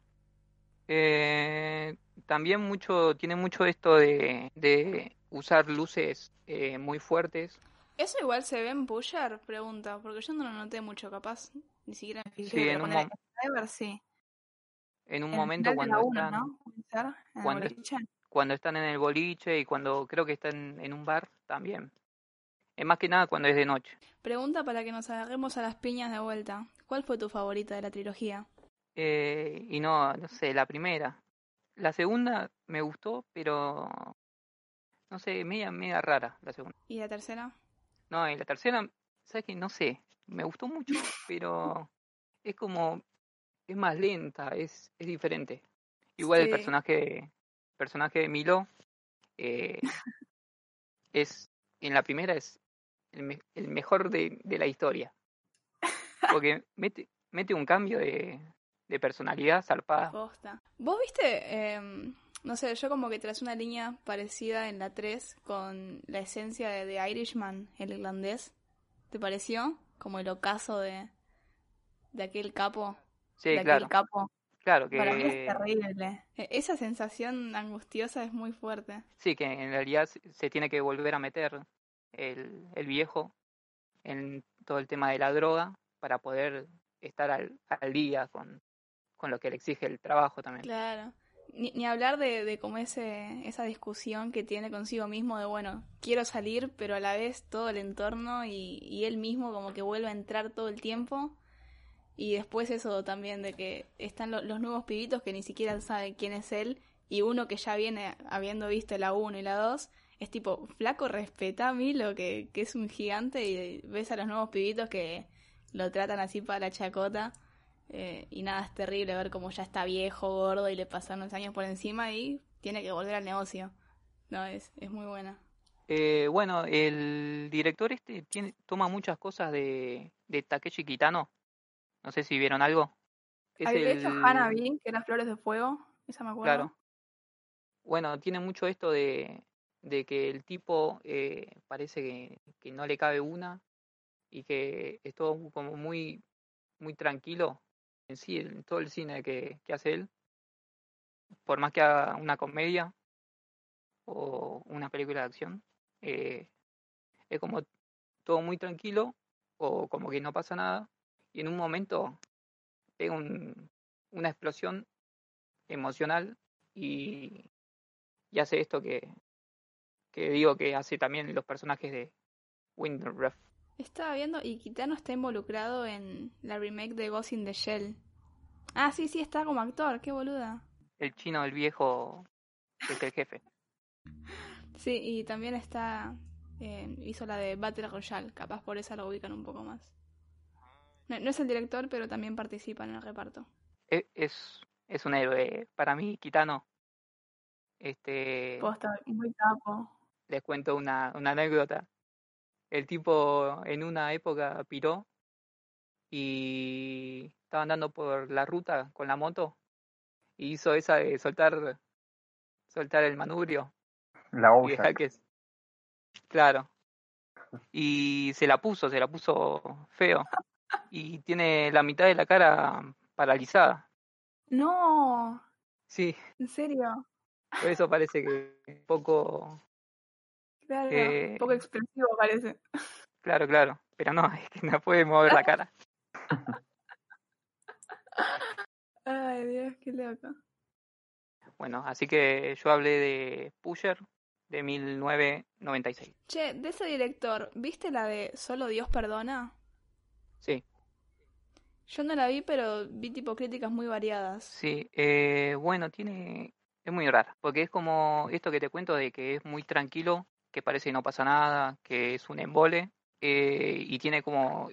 eh, también mucho, tiene mucho esto de, de usar luces eh, muy fuertes. ¿Eso igual se ve en Pusher? Pregunta, porque yo no lo noté mucho, capaz. Ni siquiera me fijé, Sí, en un mom- en Driver sí. En un En momento cuando están, en el cuando- boliche. cuando están en el boliche y cuando creo que están en un bar también. Es más que nada cuando es de noche. Pregunta para que nos agarremos a las piñas de vuelta. ¿Cuál fue tu favorita de la trilogía? Eh, y no, no sé, la primera. La segunda me gustó, pero no sé, media, media rara la segunda. ¿Y la tercera? No, y la tercera, ¿sabes qué? No sé, me gustó mucho, pero es como, es más lenta, es, es diferente. Igual el personaje, personaje de Milo eh, es, en la primera es el, me- el mejor de, de la historia. Porque mete, mete un cambio de, de personalidad zarpada. Posta. ¿Vos viste? em, no sé, yo como que tras una línea parecida en la 3 con la esencia de The Irishman, el irlandés. ¿Te pareció? Como el ocaso de, de aquel capo. Sí, de claro, aquel capo. claro Para mí es que terrible. E- Esa sensación angustiosa es muy fuerte. sí, que en realidad se se tiene que volver a meter el, el viejo en todo el tema de la droga para poder estar al, al día con, con lo que le exige el trabajo también. Claro. Ni, ni hablar de, como ese, esa discusión que tiene consigo mismo de, bueno, quiero salir, pero a la vez todo el entorno y, él mismo como que vuelve a entrar todo el tiempo. Y después eso también de que están lo- los nuevos pibitos que ni siquiera saben quién es él y uno que ya viene habiendo visto la 1 y la 2 es tipo, flaco, respeta a Milo que, que es un gigante y ves a los nuevos pibitos que lo tratan así para la chacota. Eh, y nada, es terrible ver cómo ya está viejo, gordo y le pasaron los años por encima y tiene que volver al negocio. No, es, es muy buena. Eh, bueno, el director este tiene, toma muchas cosas de, de Takeshi Kitano. No sé si vieron algo. Es hecho el- Hanabi, que era Flores de Fuego, esa me acuerdo. Claro. Bueno, tiene mucho esto de, de que el tipo eh, parece que, que no le cabe una y que es todo como muy, muy tranquilo en sí, en todo el cine que, que hace él. Por más que haga una comedia o una película de acción, eh, es como todo muy tranquilo o como que no pasa nada y en un momento pega un- una explosión emocional y, y hace esto que, que digo que hace también los personajes de Windref. Estaba viendo y Kitano está involucrado en la remake de Ghost in the Shell. Ah, sí, sí, está como actor, qué boluda. El chino, el viejo, que es el jefe. Sí, y también está. eh, hizo la de Battle Royale, capaz por esa lo ubican un poco más. No, no es el director, pero también participa en el reparto. E- Es, es un héroe para mí, Kitano. Este, Posta, muy capo. les cuento una, una anécdota. El tipo en una época piró y estaba andando por la ruta con la moto y hizo esa de soltar soltar el manubrio La s- claro y se la puso se la puso feo y tiene la mitad de la cara paralizada. No, sí. En serio. por eso parece que un poco Claro, Eh, un poco expresivo parece. claro claro pero no es que no puede mover la cara Ay, Dios, qué loco. bueno así que yo hablé de Pusher de 1996 Che, de ese director, ¿viste la de Solo Dios perdona? sí Yo no la vi, pero vi tipo críticas muy variadas. Sí, eh, bueno, tiene, es muy rara, porque es como esto que te cuento de que es muy tranquilo, que parece que no pasa nada, que es un embole, eh, y tiene como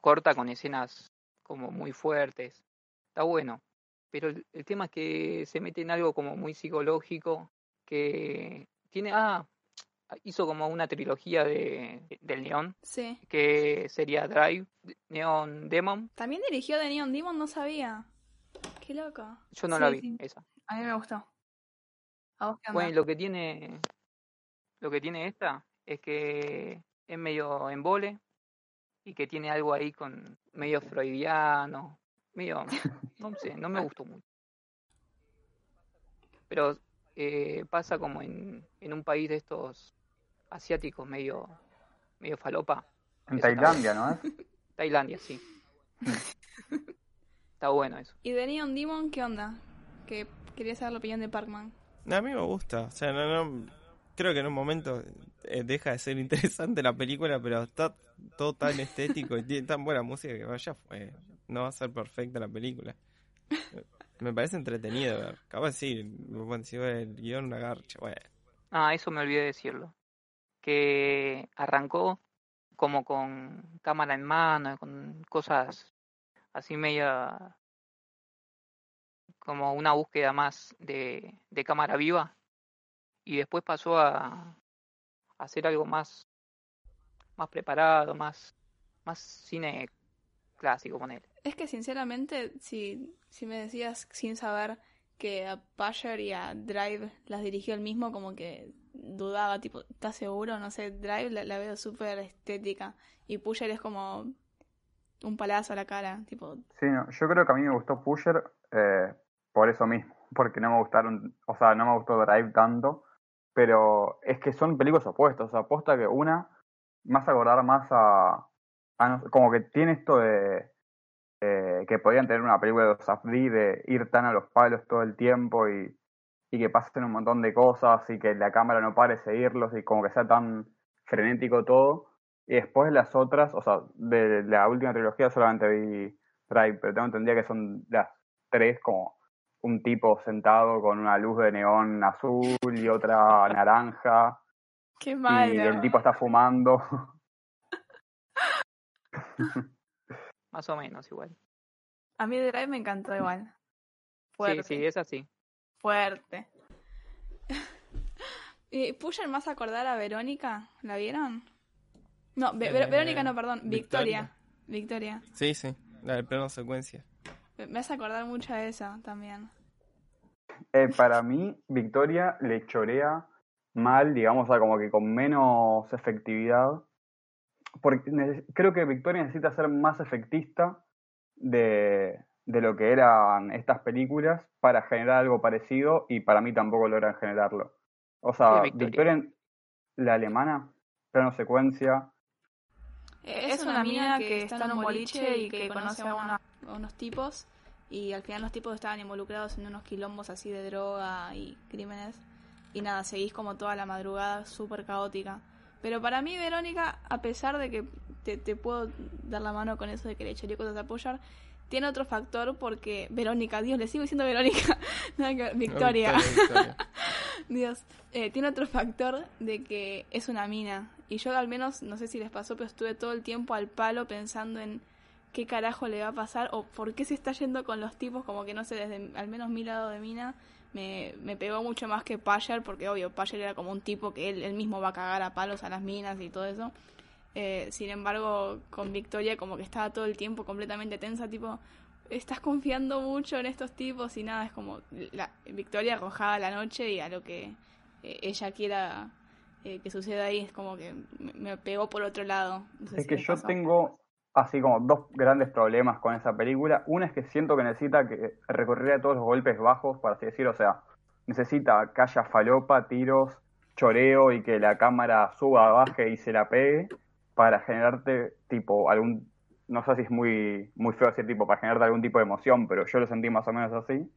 corta con escenas como muy fuertes. Está bueno. Pero el, el tema es que se mete en algo como muy psicológico, que tiene, ah, hizo como una trilogía de, del Neon, Sí. que sería Drive, Neon Demon. También dirigió The Neon Demon, no sabía. Qué loco. Yo no Sí, la vi, sí. esa. A mí me gustó. ¿A vos qué? Bueno, lo que tiene lo que tiene esta es que es medio embole y que tiene algo ahí con medio freudiano, medio no sé, no me gustó mucho. Pero eh, pasa como en, en un país de estos asiáticos medio medio falopa, En Tailandia, ¿no es? Tailandia, sí. Está bueno eso. ¿Y The Neon Demon qué onda? Que quería saber la opinión de Parkman. A mí me gusta. O sea, no, no- creo que en un momento eh, deja de ser interesante la película, pero está todo tan estético y tiene tan buena música que bueno, ya fue. No va a ser perfecta la película. Me parece entretenido ver. Capaz sí, bueno, si el guion una garcha, bueno. Ah, eso me olvidé decirlo. Que arrancó como con cámara en mano, con cosas así media como una búsqueda más de, de cámara viva y después pasó a, a hacer algo más más preparado, más más cine clásico poner. Es que sinceramente, si, si me decías sin saber que a Pusher y a Drive las dirigió el mismo, como que dudaba, tipo, ¿estás seguro? No sé, Drive la, la veo súper estética y Pusher es como un palazo a la cara, tipo, Sí, no, yo creo que a mí me gustó Pusher eh, por eso mismo, porque no me gustaron, o sea, no me gustó Drive tanto, pero es que son películas opuestas, o sea, aposta que una hace acordar más a, a como que tiene esto de eh, que podían tener una película de Safdie de ir tan a los palos todo el tiempo y, y que pasen un montón de cosas y que la cámara no pare de seguirlos y como que sea tan frenético todo. Y después las otras, o sea, de la última trilogía solamente vi Drive, pero tengo entendido que son las tres como un tipo sentado con una luz de neón azul y otra naranja qué y malo. el tipo está fumando. Más o menos igual. A mí Drive me encantó igual. Fuerte, Sí, sí, es así. fuerte. ¿Y Pusher más acordar a Verónica? ¿La vieron? No, Ver- Eh, Verónica no, perdón, Victoria. Victoria. Victoria. Sí, sí, la del plano secuencia. Me hace acordar mucho a esa también. Eh, para mí, Victoria le chorea mal, digamos, o sea, como que con menos efectividad. Porque creo que Victoria necesita ser más efectista de, de lo que eran estas películas para generar algo parecido y para mí tampoco logran generarlo. O sea, Sí, Victoria. La alemana, plano secuencia, Es una mina que está en un boliche y que conoce a, una- a unos tipos y al final los tipos estaban involucrados en unos quilombos así de droga y crímenes y nada, seguís como toda la madrugada súper caótica. Pero para mí Verónica, a pesar de que te, te puedo dar la mano con eso de que le echaría cosas a apoyar, tiene otro factor porque Verónica, Dios, le sigo diciendo Verónica, Victoria. Victoria. Dios, eh, tiene otro factor de que es una mina. Y yo al menos, no sé si les pasó, pero estuve todo el tiempo al palo pensando en qué carajo le va a pasar o por qué se está yendo con los tipos, como que no sé, desde al menos mi lado de mina, me, me pegó mucho más que Payer, porque obvio, Payer era como un tipo que él, él mismo va a cagar a palos a las minas y todo eso. Eh, sin embargo, con Victoria como que estaba todo el tiempo completamente tensa, tipo, estás confiando mucho en estos tipos y nada, es como la Victoria arrojada a la noche y a lo que eh, ella quiera eh, que suceda ahí, es como que me, me pegó por otro lado. No sé Es si que yo pasó. tengo así como dos grandes problemas con esa película. Una es que siento que necesita que recorrer a todos los golpes bajos, por así decir, o sea, necesita que haya falopa, tiros, choreo y que la cámara suba, baje y se la pegue para generarte tipo algún, no sé si es muy, muy feo decir tipo, para generarte algún tipo de emoción, pero yo lo sentí más o menos así.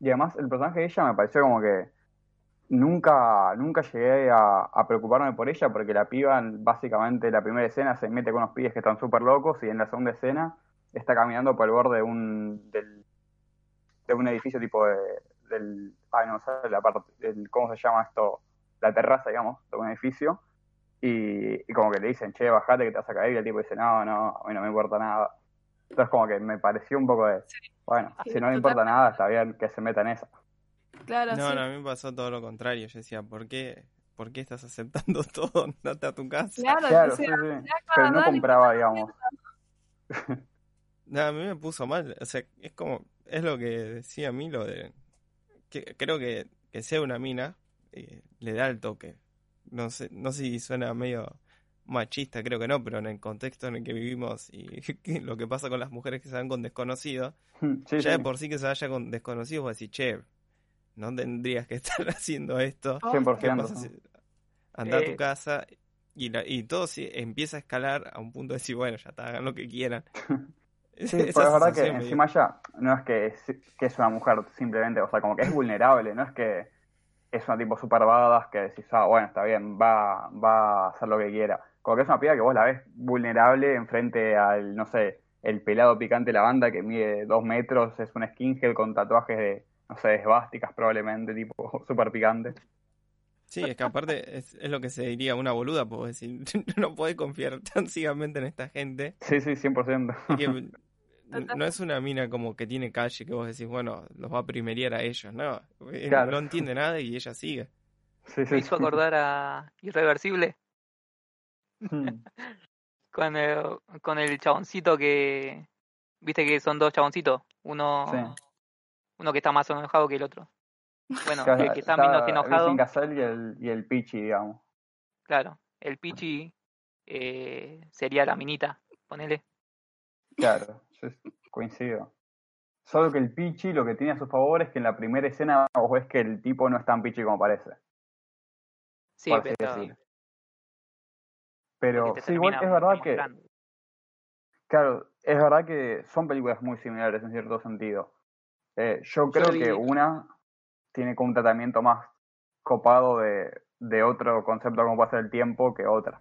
Y además el personaje de ella me pareció como que nunca, nunca llegué a, a preocuparme por ella porque la piba, en- básicamente, la primera escena se mete con unos pibes que están súper locos y en la segunda escena está caminando por el borde de un, del, de un edificio tipo de, del, ay no sé, la parte, del, ¿cómo se llama esto? La terraza, digamos, de un edificio y, y como que le dicen, che, bajate que te vas a caer, y el tipo dice, no, no, a mí no me importa nada. Entonces como que me pareció un poco de, bueno, Sí, si no le importa nada, está bien que se meta en esa. Claro, No, sí. no, a mí me pasó todo lo contrario. Yo decía, ¿por qué, ¿por qué estás aceptando todo? Andate a tu casa. Claro, Claro, sí, sea, sí. mirá, Pero no compraba, digamos. No, a mí me puso mal. O sea, es como, es lo que decía a mí, lo de, que creo que, que sea una mina, eh, le da el toque. No sé, no sé si suena medio machista, creo que no, pero en el contexto en el que vivimos y lo que pasa con las mujeres que se van con desconocidos, Sí, ya de sí, por sí que se vaya con desconocidos, vos decís, che, no tendrías que estar haciendo esto. ¿Qué 100%. pasa si anda a tu Eh. casa y, la- y todo sí, empieza a escalar a un punto de decir, bueno, ya está, hagan lo que quieran. Sí, pero es verdad que encima ya no es que es, que es una mujer simplemente, o sea, como que es vulnerable, no es que es una tipo super badass que decís, ah, bueno, está bien, va, va a hacer lo que quiera. Como que es una piba que vos la ves vulnerable enfrente al, no sé, el pelado picante de la banda que mide dos metros, es un skinhead con tatuajes de, no sé, esvásticas probablemente, tipo súper picante. Sí, es que aparte es, es lo que se diría una boluda, puedo decir, no podés confiar tan ciegamente en esta gente. Sí, sí, 100%. y que no es una mina como que tiene calle que vos decís, bueno, los va a primerear a ellos, no. Eh, Claro. No entiende nada y ella sigue. Sí, sí. Me hizo acordar a Irreversible Mm. con el, con el chaboncito que. Viste que son dos chaboncitos. Uno, Sí. Uno que está más enojado que el otro. Bueno, el que está menos enojado, y el, y el Pichi, digamos. claro, el Pichi eh, sería la minita, ponele. Claro, yo coincido. Solo que el Pichi lo que tiene a su favor es que en la primera escena vos ves que el tipo no es tan Pichi como parece. Sí, pero porque Pero sí, igual es verdad que, claro, es verdad que son películas muy similares en cierto sentido. Eh, yo creo que una tiene como un tratamiento más copado de, de otro concepto como puede ser el tiempo que otra.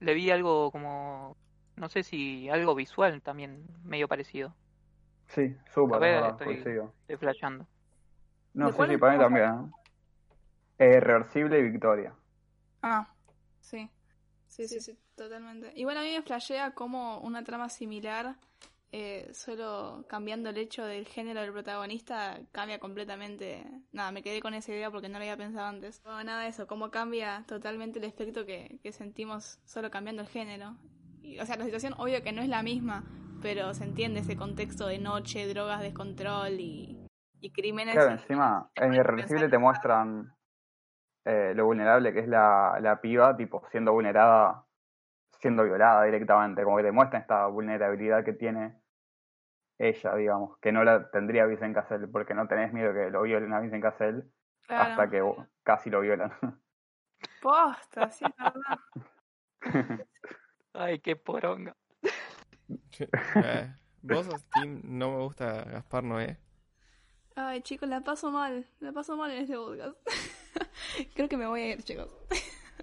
Le vi algo como, no sé si algo visual también medio parecido. Sí, súper, verdad, estoy-. Estoy flasheando. No, ¿De sí, cuál sí, para mí también. ¿eh? Eh, Reversible y Victoria. Ah, sí. Sí, sí, sí, totalmente. Igual a mí me flashea como una trama similar, eh, solo cambiando el hecho del género del protagonista, cambia completamente. Nada, me quedé con esa idea porque no lo había pensado antes. Nada de eso, cómo cambia totalmente el efecto que, sentimos solo cambiando el género. Y, o sea, la situación obvio que no es la misma, pero se entiende ese contexto de noche, drogas, descontrol y, y crímenes. Claro, encima en Irreversible te muestran eh, lo vulnerable que es la, la piba, tipo, siendo vulnerada, siendo violada directamente, como que te muestran esta vulnerabilidad que tiene ella, digamos, que no la tendría Vincent Cassel, porque no tenés miedo que lo violen a Vincent Cassel Claro. hasta que casi lo violan. Posta, sí, es verdad. Ay, qué poronga. Eh, Vos sos team, no me gusta Gaspar Noé. Ay, chicos, la paso mal. La paso mal en este podcast. Creo que me voy a ir, chicos.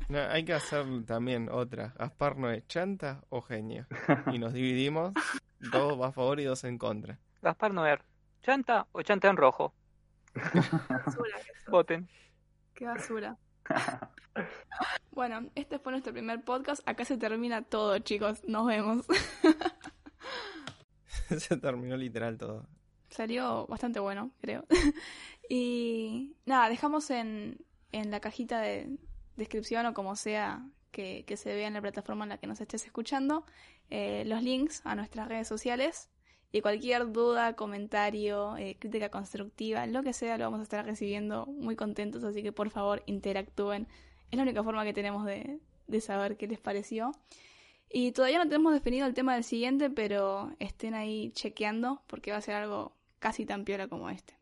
No, hay que hacer también otra. Gaspar Noé, chanta o genio. Y nos dividimos, dos a favor y dos en contra. Gaspar Noer, ¿chanta o chanta en rojo? Basura, Voten. qué basura. Bueno, este fue nuestro primer podcast. Acá se termina todo, chicos. Nos vemos. Se terminó literal todo. Salió bastante bueno, creo. y nada, dejamos en, en la cajita de descripción o como sea que, que se vea en la plataforma en la que nos estés escuchando eh, los links a nuestras redes sociales y cualquier duda, comentario, eh, crítica constructiva, lo que sea, lo vamos a estar recibiendo muy contentos, así que por favor interactúen. Es la única forma que tenemos de, de saber qué les pareció. Y todavía no tenemos definido el tema del siguiente, pero estén ahí chequeando porque va a ser algo casi tan piola como este.